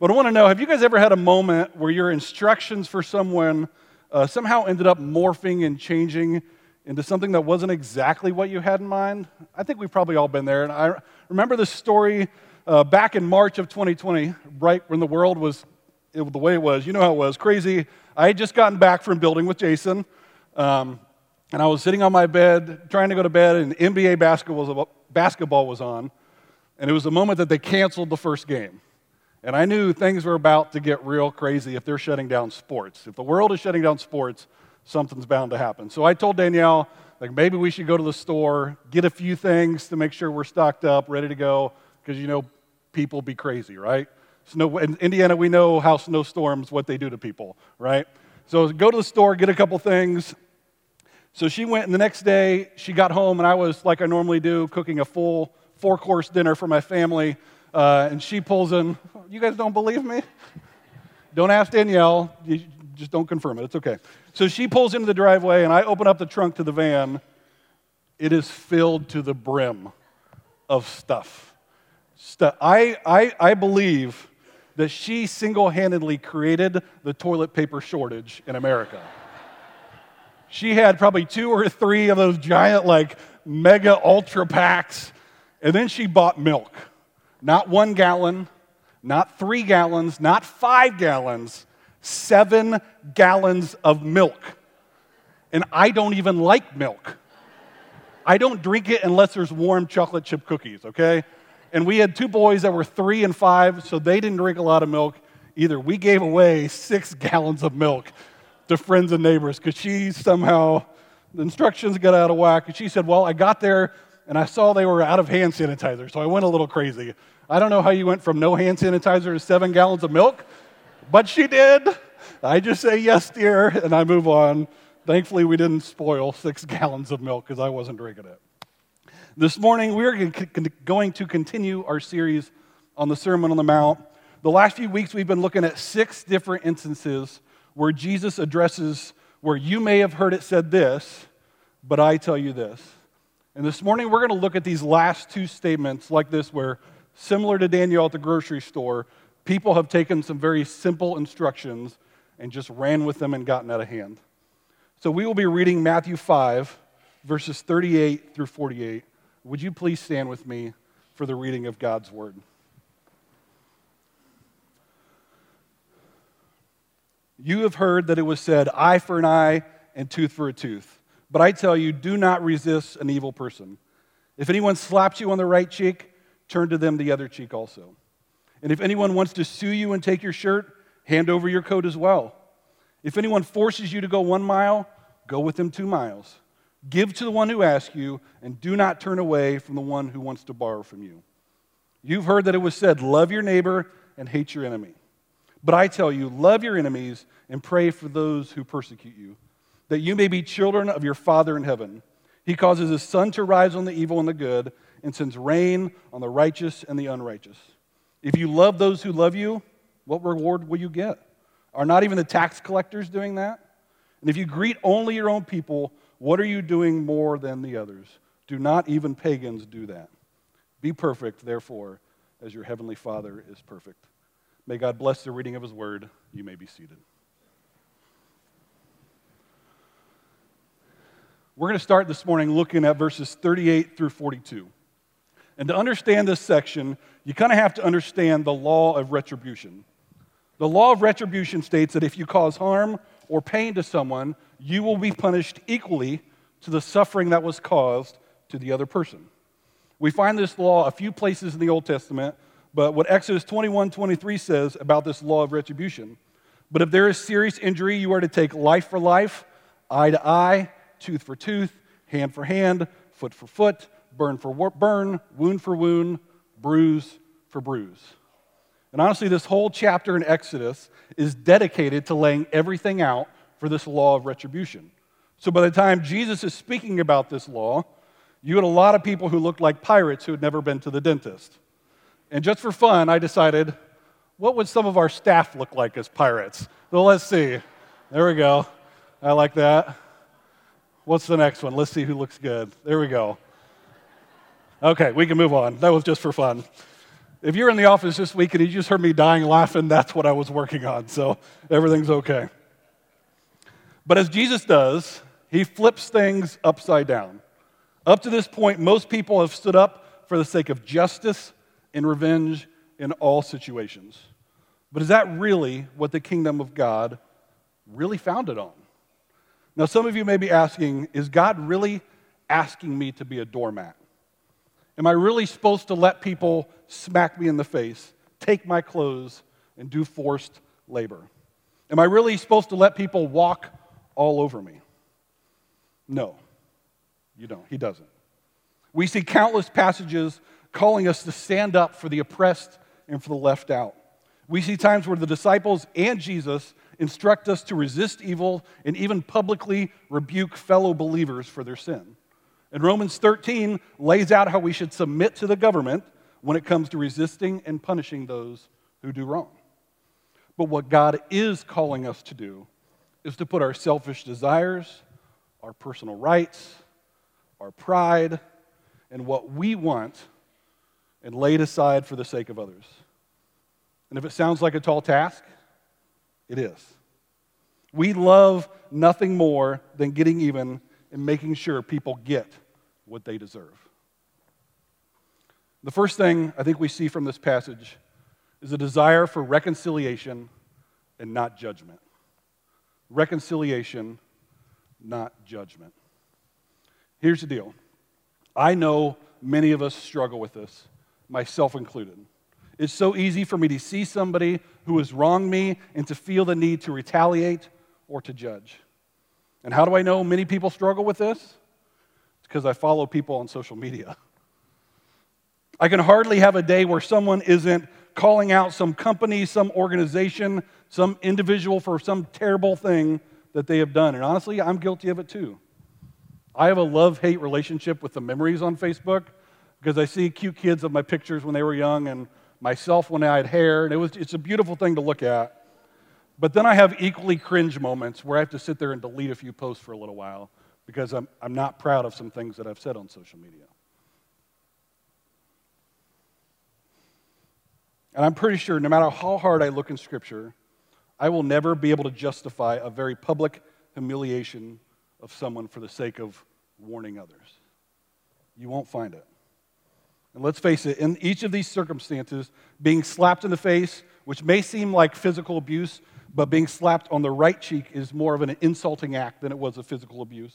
But I want to know have you guys ever had a moment where your instructions for someone uh, somehow ended up morphing and changing into something that wasn't exactly what you had in mind? I think we've probably all been there. And I remember this story uh, back in March of 2020, right when the world was it, the way it was. You know how it was crazy. I had just gotten back from building with Jason. Um, and I was sitting on my bed trying to go to bed, and NBA basketball was, basketball was on. And it was the moment that they canceled the first game. And I knew things were about to get real crazy if they're shutting down sports. If the world is shutting down sports, something's bound to happen. So I told Danielle, like, maybe we should go to the store, get a few things to make sure we're stocked up, ready to go, because you know people be crazy, right? Snow, in Indiana, we know how snowstorms, what they do to people, right? So go to the store, get a couple things. So she went, and the next day she got home, and I was, like I normally do, cooking a full four course dinner for my family. Uh, and she pulls in, You guys don't believe me? don't ask Danielle. You just don't confirm it. It's okay. So she pulls into the driveway, and I open up the trunk to the van. It is filled to the brim of stuff. stuff. I, I, I believe that she single handedly created the toilet paper shortage in America. she had probably two or three of those giant, like, mega ultra packs, and then she bought milk. Not one gallon, not three gallons, not five gallons, seven gallons of milk. And I don't even like milk. I don't drink it unless there's warm chocolate chip cookies, okay? And we had two boys that were three and five, so they didn't drink a lot of milk either. We gave away six gallons of milk to friends and neighbors because she somehow, the instructions got out of whack. And she said, Well, I got there and I saw they were out of hand sanitizer, so I went a little crazy. I don't know how you went from no hand sanitizer to seven gallons of milk, but she did. I just say yes, dear, and I move on. Thankfully, we didn't spoil six gallons of milk because I wasn't drinking it. This morning, we're going to continue our series on the Sermon on the Mount. The last few weeks, we've been looking at six different instances where Jesus addresses where you may have heard it said this, but I tell you this. And this morning, we're going to look at these last two statements like this, where, similar to Daniel at the grocery store, people have taken some very simple instructions and just ran with them and gotten out of hand. So we will be reading Matthew 5, verses 38 through 48. Would you please stand with me for the reading of God's word? You have heard that it was said, eye for an eye and tooth for a tooth. But I tell you, do not resist an evil person. If anyone slaps you on the right cheek, turn to them the other cheek also. And if anyone wants to sue you and take your shirt, hand over your coat as well. If anyone forces you to go one mile, go with them two miles. Give to the one who asks you, and do not turn away from the one who wants to borrow from you. You've heard that it was said, Love your neighbor and hate your enemy. But I tell you, love your enemies and pray for those who persecute you that you may be children of your Father in heaven. He causes his sun to rise on the evil and the good, and sends rain on the righteous and the unrighteous. If you love those who love you, what reward will you get? Are not even the tax collectors doing that? And if you greet only your own people, what are you doing more than the others? Do not even pagans do that. Be perfect, therefore, as your heavenly Father is perfect. May God bless the reading of his word. You may be seated. We're going to start this morning looking at verses 38 through 42. And to understand this section, you kind of have to understand the law of retribution. The law of retribution states that if you cause harm or pain to someone, you will be punished equally to the suffering that was caused to the other person. We find this law a few places in the Old Testament, but what Exodus 21 23 says about this law of retribution. But if there is serious injury, you are to take life for life, eye to eye, tooth for tooth, hand for hand, foot for foot, burn for burn, wound for wound, bruise for bruise. And honestly, this whole chapter in Exodus is dedicated to laying everything out for this law of retribution. So by the time Jesus is speaking about this law, you had a lot of people who looked like pirates who had never been to the dentist. And just for fun, I decided, what would some of our staff look like as pirates? Well, let's see. There we go. I like that. What's the next one? Let's see who looks good. There we go. Okay, we can move on. That was just for fun. If you're in the office this week and you just heard me dying laughing, that's what I was working on. So everything's okay. But as Jesus does, he flips things upside down. Up to this point, most people have stood up for the sake of justice and revenge in all situations. But is that really what the kingdom of God really founded on? Now, some of you may be asking, is God really asking me to be a doormat? Am I really supposed to let people smack me in the face, take my clothes, and do forced labor? Am I really supposed to let people walk all over me? No, you don't. He doesn't. We see countless passages calling us to stand up for the oppressed and for the left out. We see times where the disciples and Jesus instruct us to resist evil and even publicly rebuke fellow believers for their sin. And Romans 13 lays out how we should submit to the government when it comes to resisting and punishing those who do wrong. But what God is calling us to do is to put our selfish desires, our personal rights, our pride, and what we want and lay it aside for the sake of others. And if it sounds like a tall task, it is. We love nothing more than getting even and making sure people get what they deserve. The first thing I think we see from this passage is a desire for reconciliation and not judgment. Reconciliation, not judgment. Here's the deal I know many of us struggle with this, myself included. It's so easy for me to see somebody who has wronged me and to feel the need to retaliate or to judge. And how do I know many people struggle with this? It's because I follow people on social media. I can hardly have a day where someone isn't calling out some company, some organization, some individual for some terrible thing that they have done. And honestly, I'm guilty of it too. I have a love hate relationship with the memories on Facebook because I see cute kids of my pictures when they were young and myself when I had hair, and it was, it's a beautiful thing to look at. But then I have equally cringe moments where I have to sit there and delete a few posts for a little while because I'm, I'm not proud of some things that I've said on social media. And I'm pretty sure no matter how hard I look in Scripture, I will never be able to justify a very public humiliation of someone for the sake of warning others. You won't find it. And let's face it, in each of these circumstances, being slapped in the face, which may seem like physical abuse, but being slapped on the right cheek is more of an insulting act than it was a physical abuse.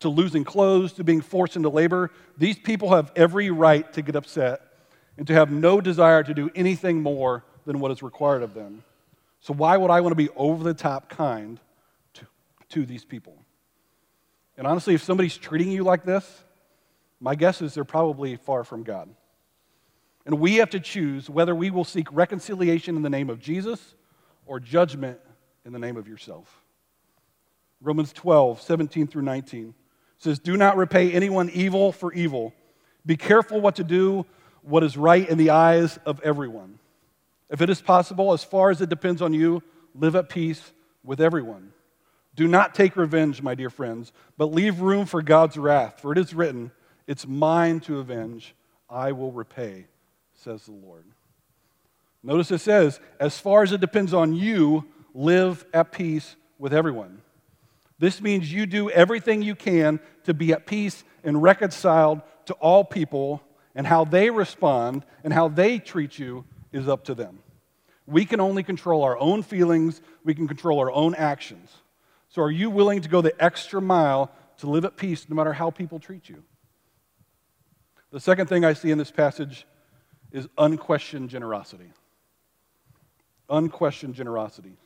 To losing clothes, to being forced into labor, these people have every right to get upset and to have no desire to do anything more than what is required of them. So, why would I want to be over the top kind to, to these people? And honestly, if somebody's treating you like this, my guess is they're probably far from God. And we have to choose whether we will seek reconciliation in the name of Jesus or judgment in the name of yourself. Romans 12, 17 through 19 says, Do not repay anyone evil for evil. Be careful what to do, what is right in the eyes of everyone. If it is possible, as far as it depends on you, live at peace with everyone. Do not take revenge, my dear friends, but leave room for God's wrath, for it is written, It's mine to avenge, I will repay, says the Lord. Notice it says, As far as it depends on you, live at peace with everyone. This means you do everything you can to be at peace and reconciled to all people, and how they respond and how they treat you is up to them. We can only control our own feelings, we can control our own actions. So, are you willing to go the extra mile to live at peace no matter how people treat you? The second thing I see in this passage is unquestioned generosity. Unquestioned generosity.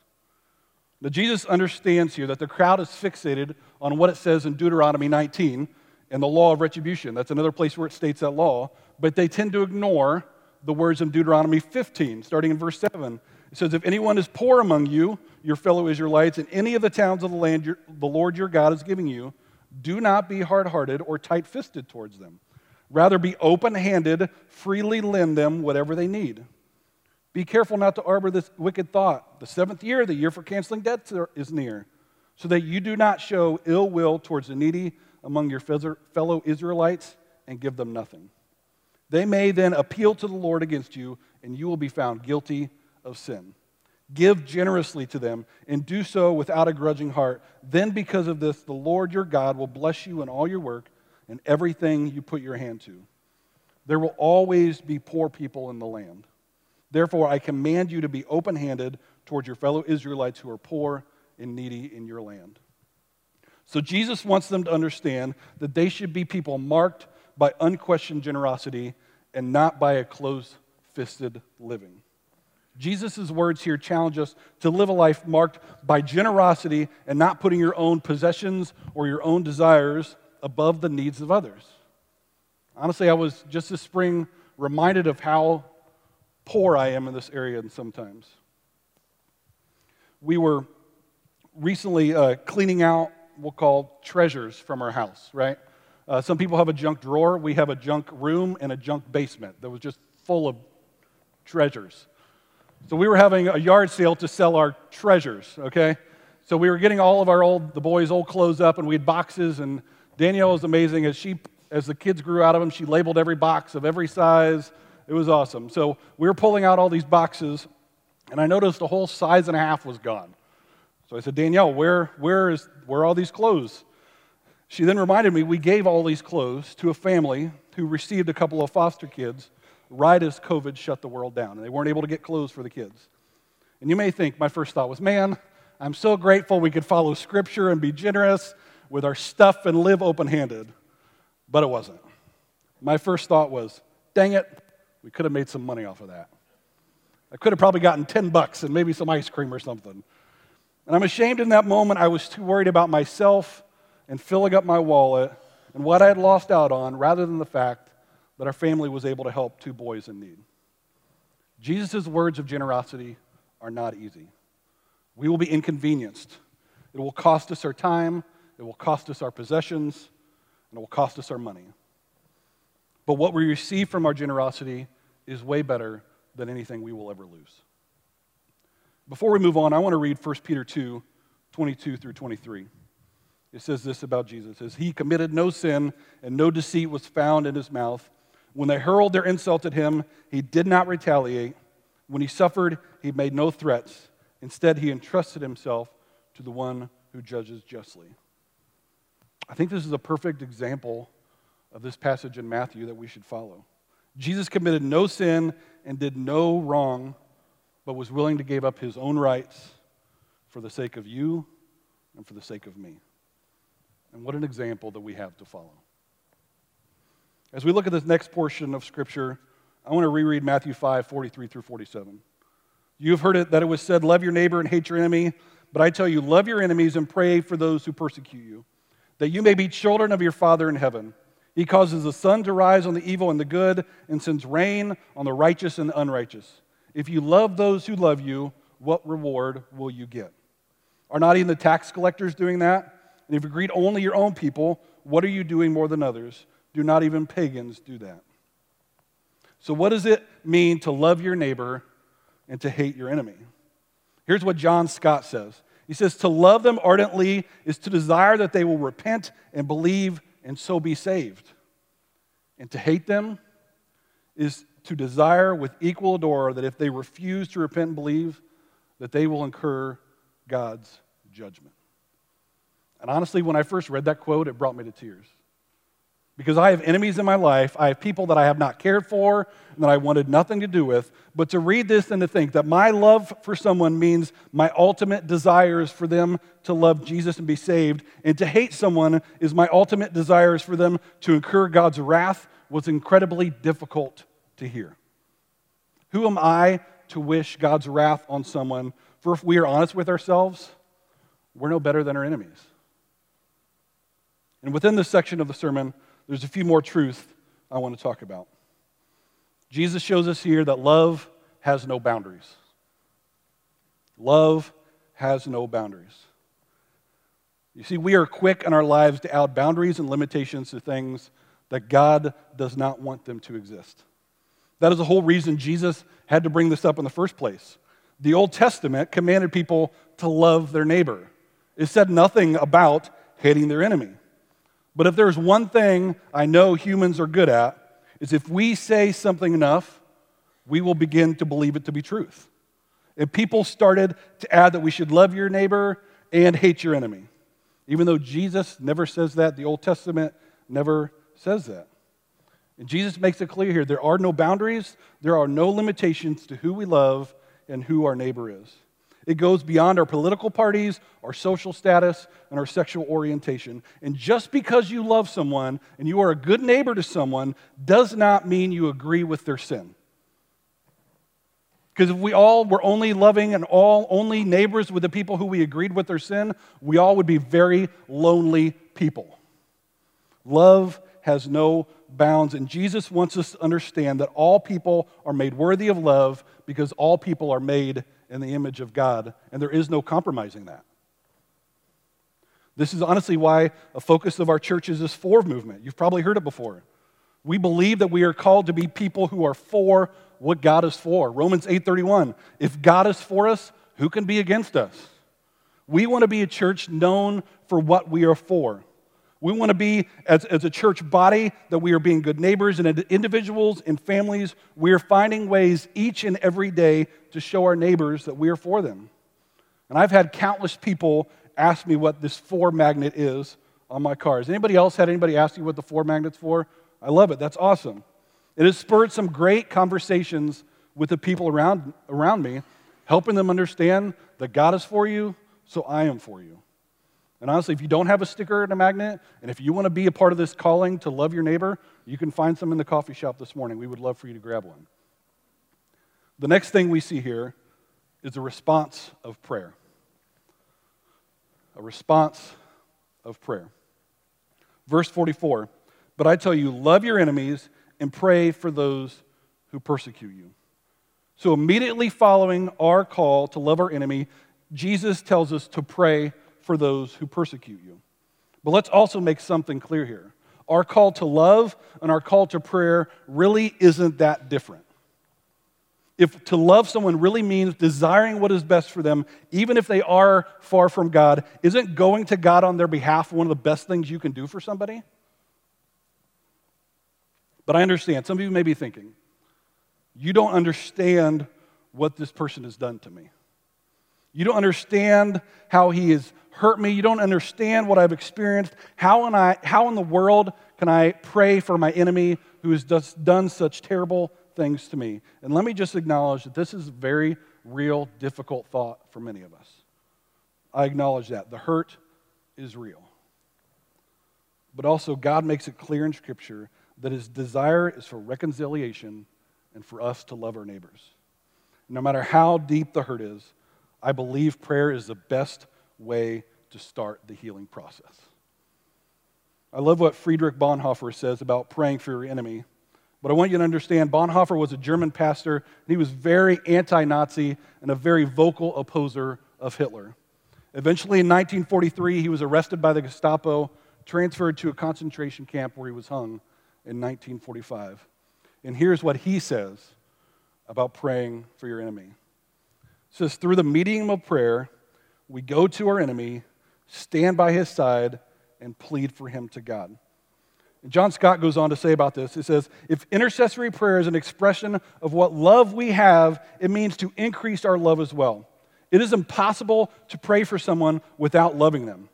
Now, Jesus understands here that the crowd is fixated on what it says in Deuteronomy 19 and the law of retribution. That's another place where it states that law, but they tend to ignore the words in Deuteronomy 15, starting in verse 7. It says, If anyone is poor among you, your fellow Israelites, in any of the towns of the land your, the Lord your God is giving you, do not be hard hearted or tight fisted towards them. Rather, be open handed, freely lend them whatever they need. Be careful not to harbor this wicked thought. The seventh year, the year for canceling debts, is near, so that you do not show ill will towards the needy among your fellow Israelites and give them nothing. They may then appeal to the Lord against you, and you will be found guilty of sin. Give generously to them, and do so without a grudging heart. Then, because of this, the Lord your God will bless you in all your work and everything you put your hand to. There will always be poor people in the land. Therefore, I command you to be open handed towards your fellow Israelites who are poor and needy in your land. So, Jesus wants them to understand that they should be people marked by unquestioned generosity and not by a close fisted living. Jesus' words here challenge us to live a life marked by generosity and not putting your own possessions or your own desires above the needs of others. Honestly, I was just this spring reminded of how poor I am in this area and sometimes. We were recently uh, cleaning out, we'll call treasures from our house, right? Uh, some people have a junk drawer. We have a junk room and a junk basement that was just full of treasures. So we were having a yard sale to sell our treasures, okay? So we were getting all of our old, the boys' old clothes up, and we had boxes. And Danielle was amazing. As she, as the kids grew out of them, she labeled every box of every size. It was awesome. So we were pulling out all these boxes, and I noticed a whole size and a half was gone. So I said, Danielle, where, where, is, where are all these clothes? She then reminded me we gave all these clothes to a family who received a couple of foster kids right as COVID shut the world down, and they weren't able to get clothes for the kids. And you may think my first thought was, man, I'm so grateful we could follow Scripture and be generous with our stuff and live open handed. But it wasn't. My first thought was, dang it, we could have made some money off of that. I could have probably gotten 10 bucks and maybe some ice cream or something. And I'm ashamed in that moment, I was too worried about myself and filling up my wallet and what I had lost out on rather than the fact that our family was able to help two boys in need. Jesus' words of generosity are not easy. We will be inconvenienced. It will cost us our time, it will cost us our possessions, and it will cost us our money. But what we receive from our generosity is way better than anything we will ever lose. Before we move on, I want to read 1 Peter 2 22 through 23. It says this about Jesus: it says, He committed no sin, and no deceit was found in his mouth. When they hurled their insult at him, he did not retaliate. When he suffered, he made no threats. Instead, he entrusted himself to the one who judges justly. I think this is a perfect example of this passage in Matthew that we should follow. Jesus committed no sin and did no wrong, but was willing to give up his own rights for the sake of you and for the sake of me. And what an example that we have to follow. As we look at this next portion of Scripture, I want to reread Matthew 5 43 through 47. You have heard it that it was said, Love your neighbor and hate your enemy. But I tell you, love your enemies and pray for those who persecute you, that you may be children of your Father in heaven. He causes the sun to rise on the evil and the good, and sends rain on the righteous and the unrighteous. If you love those who love you, what reward will you get? Are not even the tax collectors doing that? And if you greet only your own people, what are you doing more than others? Do not even pagans do that? So, what does it mean to love your neighbor and to hate your enemy? Here's what John Stott says He says, To love them ardently is to desire that they will repent and believe and so be saved. And to hate them is to desire with equal ardor that if they refuse to repent and believe, that they will incur God's judgment. And honestly, when I first read that quote, it brought me to tears. Because I have enemies in my life, I have people that I have not cared for and that I wanted nothing to do with. But to read this and to think that my love for someone means my ultimate desires for them to love Jesus and be saved, and to hate someone is my ultimate desires for them to incur God's wrath was incredibly difficult to hear. Who am I to wish God's wrath on someone? For if we are honest with ourselves, we're no better than our enemies. And within this section of the sermon, there's a few more truths I want to talk about. Jesus shows us here that love has no boundaries. Love has no boundaries. You see, we are quick in our lives to add boundaries and limitations to things that God does not want them to exist. That is the whole reason Jesus had to bring this up in the first place. The Old Testament commanded people to love their neighbor, it said nothing about hating their enemy. But if there's one thing I know humans are good at, is if we say something enough, we will begin to believe it to be truth. And people started to add that we should love your neighbor and hate your enemy. Even though Jesus never says that, the Old Testament never says that. And Jesus makes it clear here there are no boundaries, there are no limitations to who we love and who our neighbor is. It goes beyond our political parties, our social status, and our sexual orientation. And just because you love someone and you are a good neighbor to someone does not mean you agree with their sin. Because if we all were only loving and all only neighbors with the people who we agreed with their sin, we all would be very lonely people. Love has no bounds, and Jesus wants us to understand that all people are made worthy of love because all people are made in the image of God, and there is no compromising that. This is honestly why a focus of our church is this for movement. You've probably heard it before. We believe that we are called to be people who are for what God is for. Romans 8:31. If God is for us, who can be against us? We want to be a church known for what we are for. We want to be, as, as a church body, that we are being good neighbors and individuals and families. We are finding ways each and every day to show our neighbors that we are for them. And I've had countless people ask me what this for magnet is on my car. Has anybody else had anybody ask you what the for magnet's for? I love it. That's awesome. It has spurred some great conversations with the people around, around me, helping them understand that God is for you, so I am for you. And honestly, if you don't have a sticker and a magnet, and if you want to be a part of this calling to love your neighbor, you can find some in the coffee shop this morning. We would love for you to grab one. The next thing we see here is a response of prayer. A response of prayer. Verse 44 But I tell you, love your enemies and pray for those who persecute you. So, immediately following our call to love our enemy, Jesus tells us to pray for those who persecute you. But let's also make something clear here. Our call to love and our call to prayer really isn't that different. If to love someone really means desiring what is best for them, even if they are far from God, isn't going to God on their behalf one of the best things you can do for somebody? But I understand. Some of you may be thinking, you don't understand what this person has done to me. You don't understand how he has hurt me. You don't understand what I've experienced. How in, I, how in the world can I pray for my enemy who has done such terrible things to me? And let me just acknowledge that this is a very real, difficult thought for many of us. I acknowledge that. The hurt is real. But also, God makes it clear in Scripture that his desire is for reconciliation and for us to love our neighbors. No matter how deep the hurt is, I believe prayer is the best way to start the healing process. I love what Dietrich Bonhoeffer says about praying for your enemy. But I want you to understand Bonhoeffer was a German pastor, and he was very anti Nazi and a very vocal opposer of Hitler. Eventually, in 1943, he was arrested by the Gestapo, transferred to a concentration camp where he was hung in 1945. And here's what he says about praying for your enemy. It says, through the medium of prayer, we go to our enemy, stand by his side, and plead for him to God. And John Stott goes on to say about this. He says, if intercessory prayer is an expression of what love we have, it means to increase our love as well. It is impossible to pray for someone without loving them,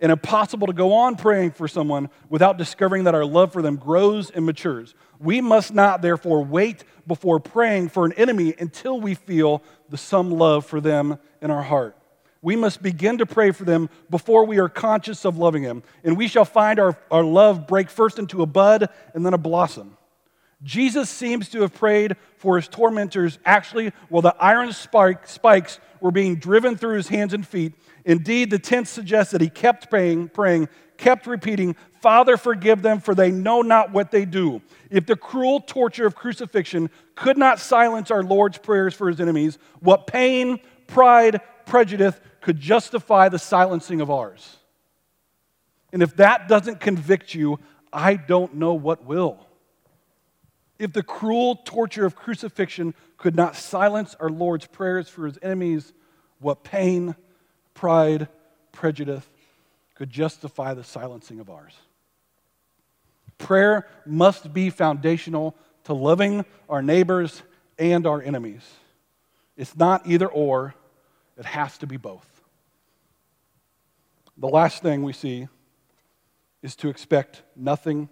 and impossible to go on praying for someone without discovering that our love for them grows and matures. We must not, therefore, wait before praying for an enemy until we feel the some love for them in our heart we must begin to pray for them before we are conscious of loving them. And we shall find our, our love break first into a bud and then a blossom. Jesus seems to have prayed for his tormentors actually while the iron spike, spikes were being driven through his hands and feet. Indeed, the text suggests that he kept praying, praying, kept repeating, Father, forgive them, for they know not what they do. If the cruel torture of crucifixion could not silence our Lord's prayers for his enemies, what pain, pride, prejudice could justify the silencing of ours. And if that doesn't convict you, I don't know what will. If the cruel torture of crucifixion could not silence our Lord's prayers for his enemies, what pain, pride, prejudice could justify the silencing of ours? Prayer must be foundational to loving our neighbors and our enemies. It's not either or, it has to be both. The last thing we see is to expect nothing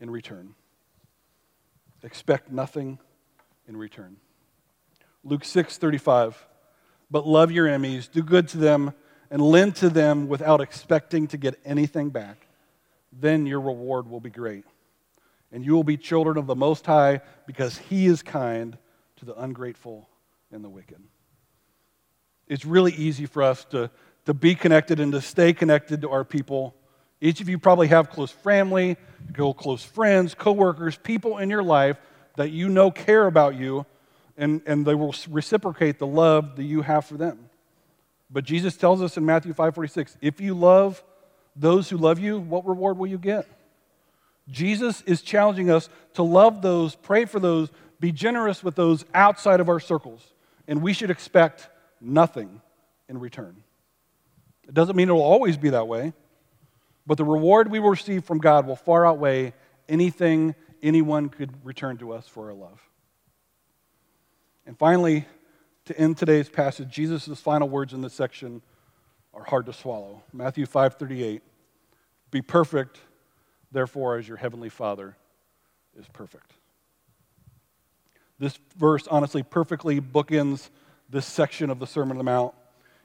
in return. Expect nothing in return. Luke 6 35. But love your enemies, do good to them, and lend to them without expecting to get anything back. Then your reward will be great. And you will be children of the Most High because He is kind to the ungrateful and the wicked. It's really easy for us to, to be connected and to stay connected to our people. Each of you probably have close family, close friends, coworkers, people in your life that you know care about you, and, and they will reciprocate the love that you have for them. But Jesus tells us in Matthew 5:46, if you love those who love you, what reward will you get? Jesus is challenging us to love those, pray for those, be generous with those outside of our circles, and we should expect nothing in return. It doesn't mean it will always be that way, but the reward we will receive from God will far outweigh anything anyone could return to us for our love. And finally, to end today's passage, Jesus' final words in this section are hard to swallow. Matthew 5:38. Be perfect, therefore, as your heavenly Father is perfect. This verse honestly perfectly bookends this section of the Sermon on the Mount.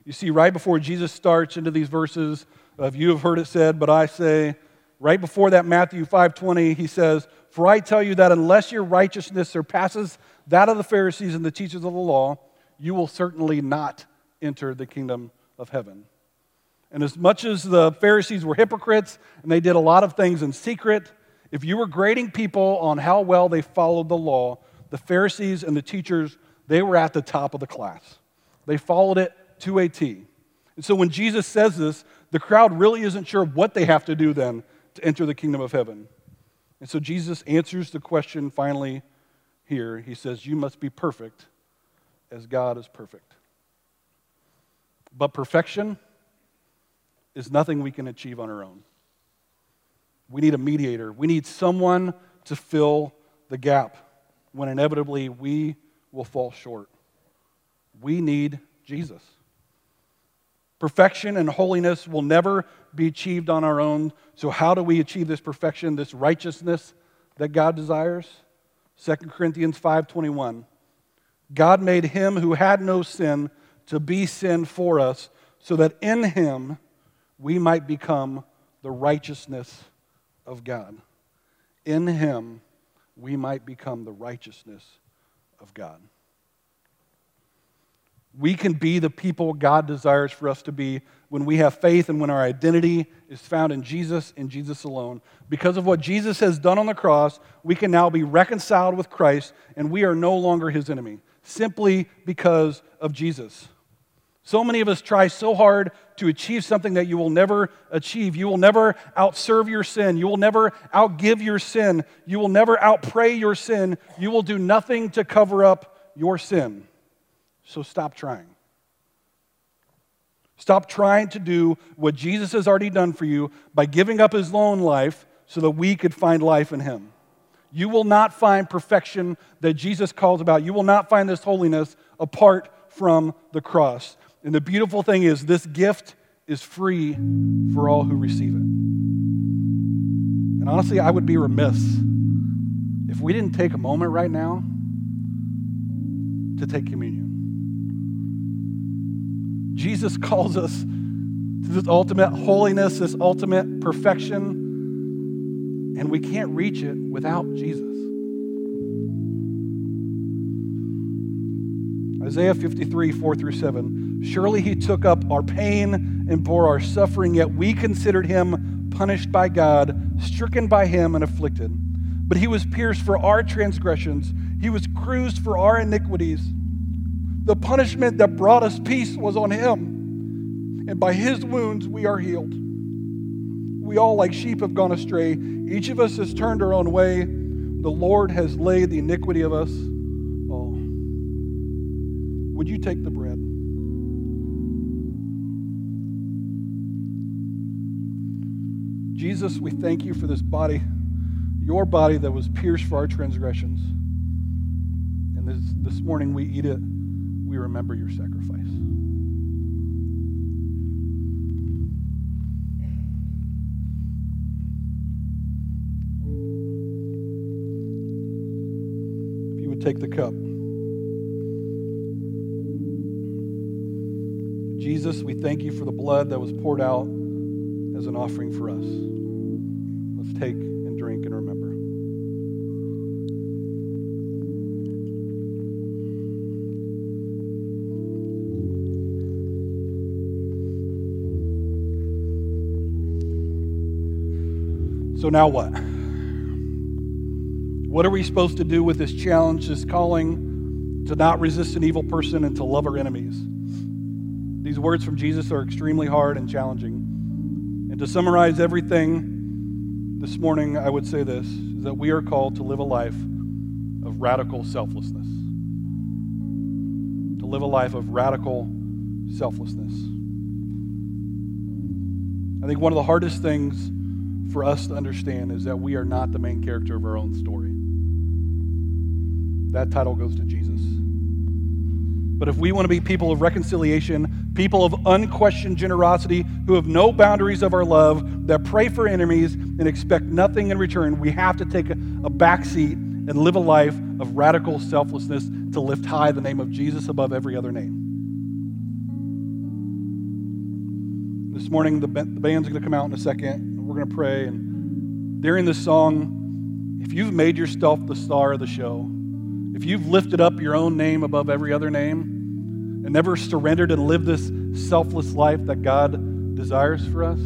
You see, right before Jesus starts into these verses uh, of you have heard it said, but I say, right before that Matthew 5:20, he says, For I tell you that unless your righteousness surpasses that of the Pharisees and the teachers of the law, you will certainly not enter the kingdom of heaven. And as much as the Pharisees were hypocrites and they did a lot of things in secret, if you were grading people on how well they followed the law, the Pharisees and the teachers, they were at the top of the class. They followed it to a T. And so when Jesus says this, the crowd really isn't sure what they have to do then to enter the kingdom of heaven. And so Jesus answers the question finally here. He says, You must be perfect as God is perfect. But perfection is nothing we can achieve on our own. We need a mediator. We need someone to fill the gap when inevitably we will fall short. We need Jesus. Perfection and holiness will never be achieved on our own. So, how do we achieve this perfection, this righteousness that God desires? 2 Corinthians 5:21. God made him who had no sin to be sin for us, so that in him we might become the righteousness of God. In him we might become the righteousness of God. We can be the people God desires for us to be when we have faith and when our identity is found in Jesus and Jesus alone. Because of what Jesus has done on the cross, we can now be reconciled with Christ and we are no longer his enemy, simply because of Jesus. So many of us try so hard to achieve something that you will never achieve. You will never outserve your sin. You will never outgive your sin. You will never outpray your sin. You will do nothing to cover up your sin. So stop trying. Stop trying to do what Jesus has already done for you by giving up his own life so that we could find life in him. You will not find perfection that Jesus calls about. You will not find this holiness apart from the cross. And the beautiful thing is, this gift is free for all who receive it. And honestly, I would be remiss if we didn't take a moment right now to take communion. Jesus calls us to this ultimate holiness, this ultimate perfection, and we can't reach it without Jesus. Isaiah 53, 4 through 7. Surely he took up our pain and bore our suffering, yet we considered him punished by God, stricken by him, and afflicted. But he was pierced for our transgressions, he was bruised for our iniquities. The punishment that brought us peace was on him, and by his wounds we are healed. We all, like sheep, have gone astray. Each of us has turned our own way. The Lord has laid the iniquity of us all. Would you take the bread? Jesus, we thank you for this body. your body that was pierced for our transgressions. And this, this morning we eat it, we remember your sacrifice. If you would take the cup. Jesus, we thank you for the blood that was poured out as an offering for us. Let's take So now what? What are we supposed to do with this challenge, this calling to not resist an evil person and to love our enemies? These words from Jesus are extremely hard and challenging. And to summarize everything this morning, I would say this is that we are called to live a life of radical selflessness. To live a life of radical selflessness. I think one of the hardest things for us to understand is that we are not the main character of our own story. That title goes to Jesus. But if we want to be people of reconciliation, people of unquestioned generosity, who have no boundaries of our love, that pray for enemies and expect nothing in return, we have to take a, back seat and live a life of radical selflessness to lift high the name of Jesus above every other name. This morning, the, the band's going to come out in a second we're going to pray. And during this song, if you've made yourself the star of the show, if you've lifted up your own name above every other name and never surrendered and lived this selfless life that God desires for us,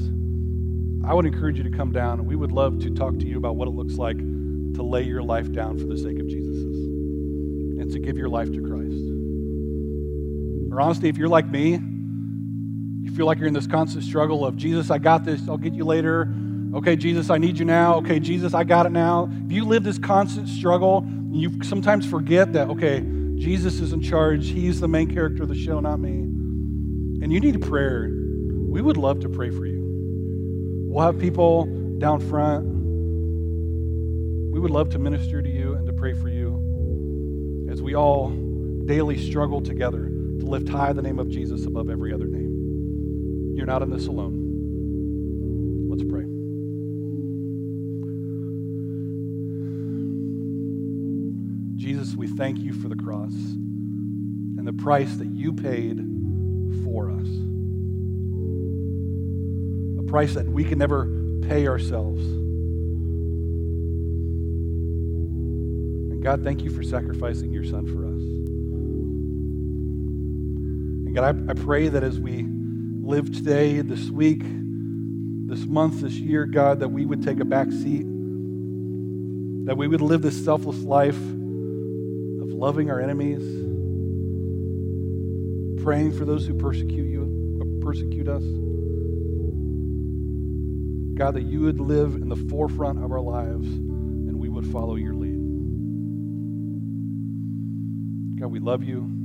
I would encourage you to come down and we would love to talk to you about what it looks like to lay your life down for the sake of Jesus and to give your life to Christ. Or honestly, if you're like me, you feel like you're in this constant struggle of Jesus, I got this, I'll get you later. Okay, Jesus, I need you now. Okay, Jesus, I got it now. If you live this constant struggle, you sometimes forget that, okay, Jesus is in charge. He's the main character of the show, not me. And you need a prayer. We would love to pray for you. We'll have people down front. We would love to minister to you and to pray for you as we all daily struggle together to lift high the name of Jesus above every other name. You're not in this alone. Let's pray. Jesus, we thank you for the cross and the price that you paid for us. A price that we can never pay ourselves. And God, thank you for sacrificing your son for us. And God, I, I pray that as we live today, this week, this month, this year, God, that we would take a back seat, that we would live this selfless life of loving our enemies, praying for those who persecute you, persecute us. God, that you would live in the forefront of our lives and we would follow your lead. God, we love you.